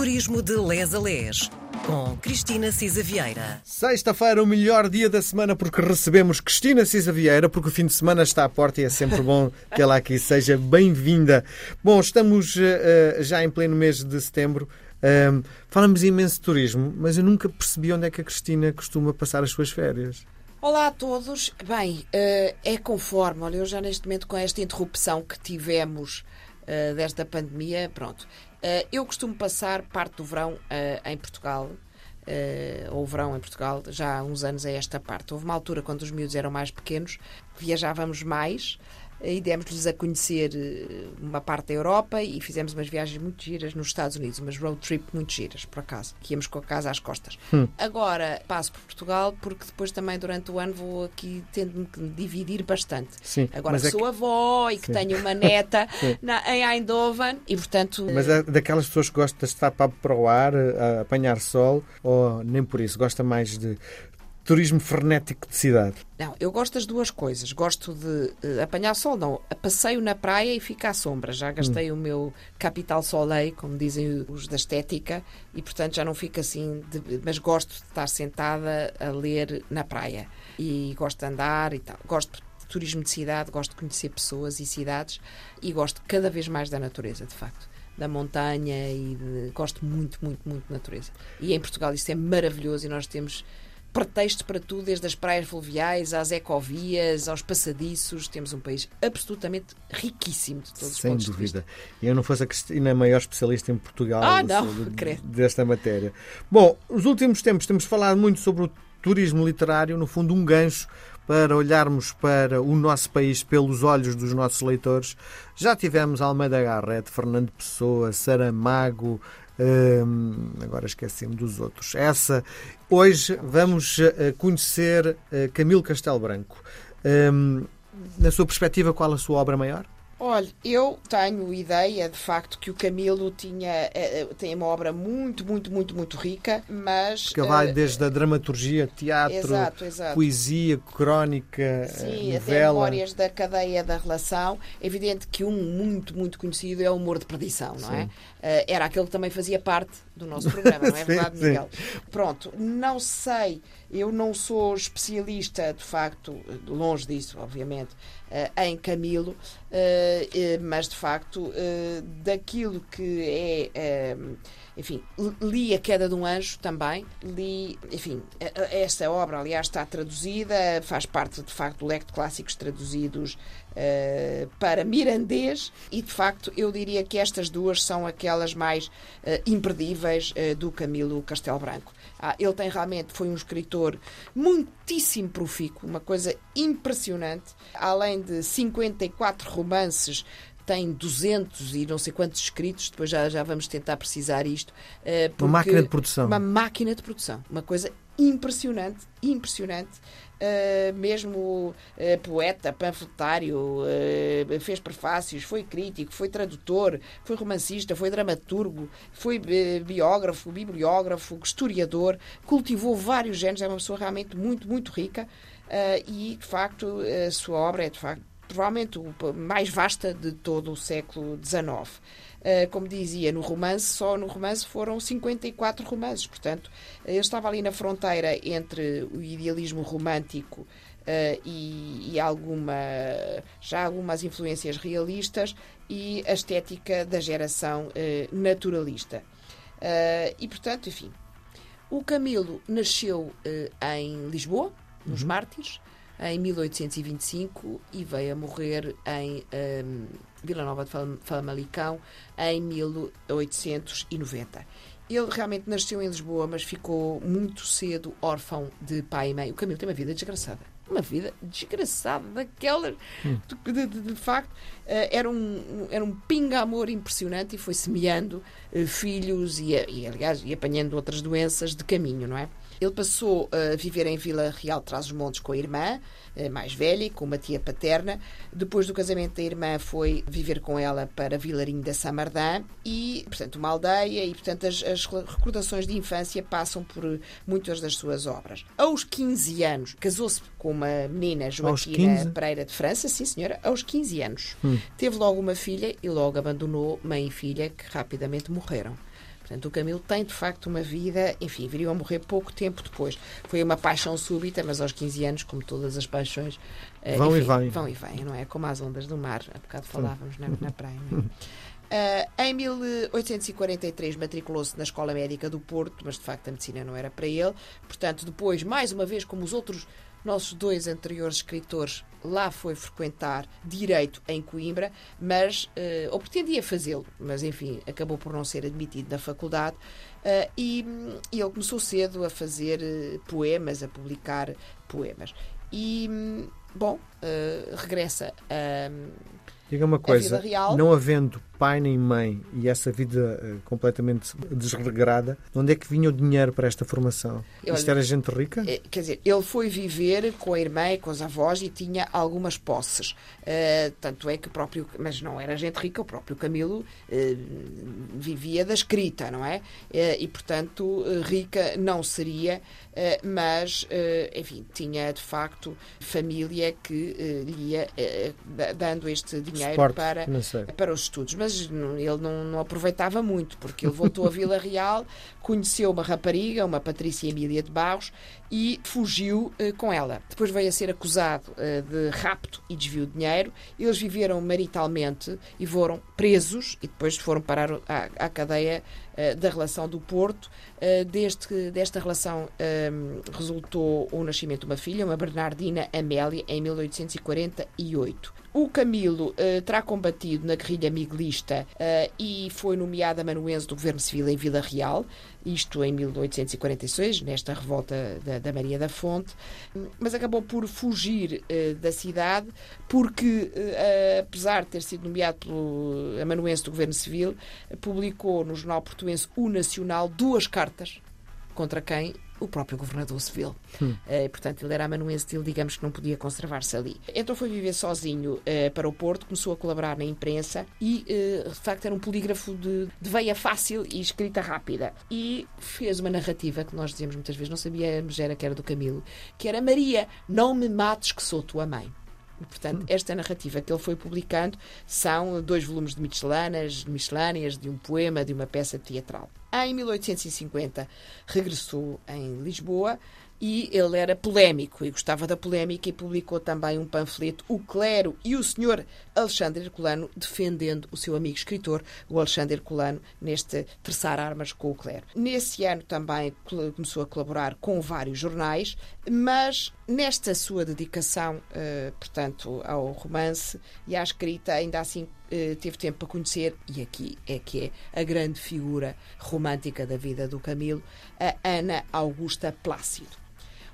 Turismo de Les a Les, com Cristina Cisa Vieira. Sexta-feira, o melhor dia da semana, porque recebemos Cristina Cisa Vieira, porque o fim de semana está à porta e é sempre bom que ela aqui seja bem-vinda. Bom, estamos uh, já em pleno mês de setembro. Um, falamos imenso de turismo, mas eu nunca percebi onde é que a Cristina costuma passar as suas férias. Olá a todos. Bem, uh, é conforme. Olha, eu já neste momento, com esta interrupção que tivemos uh, desta pandemia, pronto. Uh, eu costumo passar parte do verão em Portugal. ou verão em Portugal, já há uns anos a esta parte. Houve uma altura quando os miúdos eram mais pequenos, viajávamos mais e demos-lhes a conhecer eh, uma parte da Europa e fizemos umas viagens muito giras nos Estados Unidos, umas road trip muito giras, por acaso, que íamos com a casa às costas. Hum. Agora passo por Portugal porque depois também durante o ano vou aqui tendo que dividir bastante. Sim, Agora é sou que... avó e que Sim. tenho uma neta na, em Eindhoven e portanto... Mas é daquelas pessoas que gostam de estar para o ar, a apanhar sol ou nem por isso? Gosta mais de turismo frenético de cidade? Não, eu gosto das duas coisas. Gosto de uh, apanhar sol, não. Passeio na praia e fico à sombra. Já gastei hum. o meu capital soleil, como dizem os da estética, e portanto já não fico assim. De, mas gosto de estar sentada a ler na praia. E gosto de andar e tal. Gosto de turismo de cidade, gosto de conhecer pessoas e cidades e gosto cada vez mais da natureza, de facto da montanha e de... gosto muito, muito, muito de natureza. E em Portugal isso é maravilhoso e nós temos pretexto para tudo, desde as praias fluviais às ecovias, aos passadiços. Temos um país absolutamente riquíssimo de todos Sem os pontos dúvida. E eu não fosse a Cristina a maior especialista em Portugal ah, não, desta matéria. Bom, nos últimos tempos temos falado muito sobre o turismo literário, no fundo, um gancho para olharmos para o nosso país pelos olhos dos nossos leitores. Já tivemos Almeida Garrett, Fernando Pessoa, Saramago, agora esqueci-me dos outros. Essa Hoje vamos eh, conhecer eh, Camilo Castelo Branco. Na sua perspectiva, qual a sua obra maior? Olha, eu tenho ideia de facto que o Camilo tinha é, tem uma obra muito, muito, muito, muito rica, mas. Que vai desde a dramaturgia, teatro, exato, exato. poesia, crónica, Sim, novela. até memórias da cadeia da relação. É evidente que um muito, muito conhecido é o Humor de Perdição, não é? sim. é? Uh, era aquele que também fazia parte do nosso programa, não é verdade, sim, Miguel? Sim. Pronto, não sei, eu não sou especialista, de facto, longe disso, obviamente eh, em Camilo, eh, eh, mas de facto daquilo que é enfim, li A Queda de um Anjo também, li, enfim, esta obra, aliás, está traduzida, faz parte, de facto, do leque de clássicos traduzidos uh, para mirandês e, de facto, eu diria que estas duas são aquelas mais uh, imperdíveis uh, do Camilo Castelo Branco. Ah, ele tem realmente, foi um escritor muitíssimo profícuo, uma coisa impressionante. Além de 54 romances, tem 200 e não sei quantos escritos, depois já, já vamos tentar precisar isto. Uh, uma máquina de produção. Uma máquina de produção. Uma coisa impressionante, impressionante. Uh, mesmo uh, poeta, panfletário, uh, fez prefácios, foi crítico, foi tradutor, foi romancista, foi dramaturgo, foi biógrafo, bibliógrafo, historiador, cultivou vários géneros, é uma pessoa realmente muito, muito rica e, de facto, a sua obra é, de facto, provavelmente a mais vasta de todo o século XIX. Uh, como dizia, no romance, só no romance foram 54 romances. Portanto, eu estava ali na fronteira entre o idealismo romântico uh, e, e, alguma, já algumas influências realistas e a estética da geração uh, naturalista. e, portanto, enfim, o Camilo nasceu em Lisboa, nos uhum. Mártires, em 1825 e veio a morrer em um, Vila Nova de Famalicão em 1890. Ele realmente nasceu em Lisboa, mas ficou muito cedo órfão de pai e mãe. O Camilo tem uma vida desgraçada. Uma vida desgraçada, daquela. Hum. De, de, de, facto, uh, era um, era um pinga-amor impressionante e foi semeando uh, filhos e, e, aliás, e apanhando outras doenças de caminho, não é? Ele passou a viver em Vila Real de Trás-os-Montes com a irmã, eh, mais velha, com uma tia paterna. Depois do casamento da irmã, foi viver com ela para Vilarinho da Samardã e, portanto, uma aldeia e, portanto, as, as recordações de infância passam por muitas das suas obras. Aos 15 anos, casou-se com uma menina, Joaquina Pereira de França, sim senhora, aos 15 anos. Hum. Teve logo uma filha e logo abandonou mãe e filha, que rapidamente morreram. Portanto, o Camilo tem, de facto, uma vida, enfim, viria a morrer pouco tempo depois. Foi uma paixão súbita, mas aos 15 anos, como todas as paixões, eh, vão enfim, e vêm. Vão e vêm, não é? Como as ondas do mar, há bocado falávamos na, na praia. Uh, em 1843 matriculou-se na Escola Médica do Porto, mas de facto a medicina não era para ele. Portanto, depois, mais uma vez, como os outros nossos dois anteriores escritores, lá foi frequentar direito em Coimbra, mas uh, ou pretendia fazê-lo, mas enfim, acabou por não ser admitido na faculdade. Uh, e, e, ele começou cedo a fazer poemas, a publicar poemas. E, bom, regressa a. Diga uma coisa, não havendo pai nem mãe e essa vida uh, completamente desregrada, de onde é que vinha o dinheiro para esta formação? Olha, Isto era gente rica? É, quer dizer, ele foi viver com a irmã e com os avós e tinha algumas posses. Uh, tanto é que o próprio, mas não era gente rica, o próprio Camilo uh, vivia da escrita, não é? e portanto, rica não seria, mas, enfim, tinha de facto família que lhe ia dando este dinheiro para, para os estudos. Mas mas ele não, não, aproveitava muito, porque ele voltou a Vila Real, conheceu uma rapariga, uma Patrícia Emília de Barros, e fugiu uh, com ela. Depois veio a ser acusado uh, de rapto e desvio de dinheiro. Eles viveram maritalmente e foram presos e depois foram parar à, à cadeia uh, da relação do Porto. Deste, desta relação resultou o nascimento de uma filha, uma Bernardina Amélia, em 1848. O Camilo uh, terá combatido na guerrilha miguelista e foi nomeado amanuense do Governo Civil em Vila Real, isto em 1846, nesta revolta da, da Maria da Fonte, mas acabou por fugir da cidade porque, apesar de ter sido nomeado pelo amanuense do Governo Civil, publicou no jornal O Nacional duas cartas contra quem o próprio governador civil. Hum. Uh, portanto, ele era amanuense dele, digamos que não podia conservar-se ali. Então foi viver sozinho uh, para o Porto, começou a colaborar na imprensa e, uh, de facto, era um polígrafo de, de veia fácil e escrita rápida. E fez uma narrativa que nós dizemos muitas vezes, não sabíamos era que era do Camilo, que era Maria, não me mates que sou tua mãe. Portanto, esta narrativa que ele foi publicando são dois volumes de miscelâneas, miscelâneas de um poema, de uma peça teatral. Em 1850 regressou em Lisboa e ele era polémico e gostava da polémica e publicou também um panfleto, O Clero e o Senhor Alexandre Herculano, defendendo o seu amigo escritor, o Alexandre Herculano, neste terçar armas com o clero. Nesse ano também começou a colaborar com vários jornais, mas nesta sua dedicação, eh, portanto, ao romance e à escrita, ainda assim eh, teve tempo para conhecer, e aqui é que é a grande figura romântica da vida do Camilo, a Ana Augusta Plácido.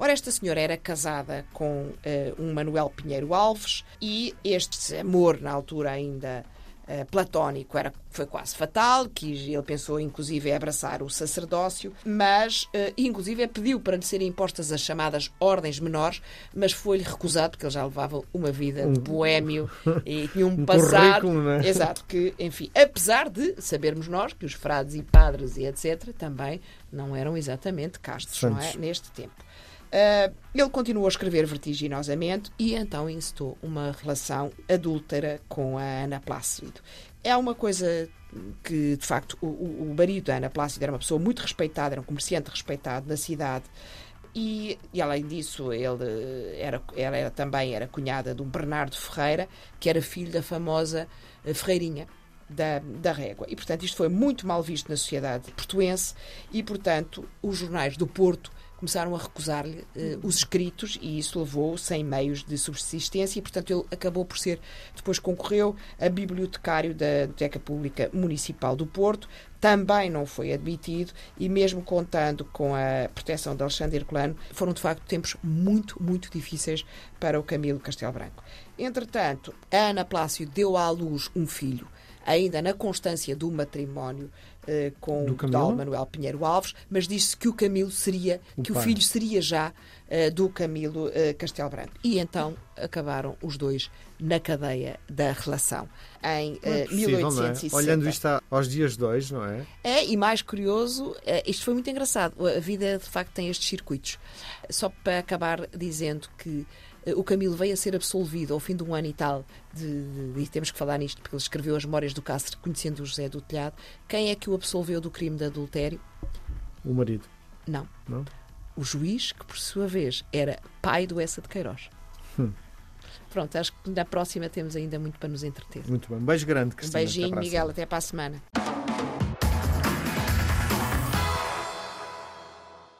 Ora, esta senhora era casada com uh, um Manuel Pinheiro Alves e este amor, na altura ainda uh, platónico, era, foi quase fatal, que ele pensou inclusive em abraçar o sacerdócio, mas uh, inclusive pediu para lhe serem impostas as chamadas ordens menores, mas foi-lhe recusado porque ele já levava uma vida de boêmio e tinha um, um passado, é? exato, que enfim, apesar de sabermos nós que os frades e padres e etc também não eram exatamente castos, não é, neste tempo. Uh, ele continuou a escrever vertiginosamente e então incitou uma relação adúltera com a Ana Plácido. É uma coisa que, de facto, o, o marido da Ana Plácido era uma pessoa muito respeitada, era um comerciante respeitado na cidade. E, e, além disso, ele era, ela era, também era cunhada de um Bernardo Ferreira, que era filho da famosa eh, Ferreirinha, da, da régua. E, portanto, isto foi muito mal visto na sociedade portuense e, portanto, os jornais do Porto começaram a recusar-lhe uh, os escritos e isso levou sem meios de subsistência e, portanto, ele acabou por ser, depois concorreu a bibliotecário da Biblioteca Pública Municipal do Porto, também não foi admitido e mesmo contando com a proteção de Alexandre Herculano, foram de facto tempos muito, muito difíceis para o Camilo Castelo Branco. Entretanto, a Ana Plácio deu à luz um filho, ainda na constância do matrimónio uh, com o tal Manuel Pinheiro Alves, mas disse que o Camilo seria, o que pai. o filho seria já uh, do Camilo uh, Castelo Branco. E então acabaram os dois na cadeia da relação em é possível, 1860. É? Olhando isto aos dias de hoje, não é? É, e mais curioso, isto foi muito engraçado. A vida de facto tem estes circuitos. Só para acabar dizendo que eh, o Camilo veio a ser absolvido ao fim de um ano e tal, de, de, de, temos que falar nisto, porque ele escreveu as Memórias do Cáceres, conhecendo o José do Telhado. Quem é que o absolveu do crime de adultério? O marido. Não. Não? O juiz, que por sua vez era pai do Essa de Queiroz. Hum. Pronto, acho que na próxima temos ainda muito para nos entreter. Muito bem. Um beijo grande, Um Cristina. Até beijinho, para a Miguel, até para a semana.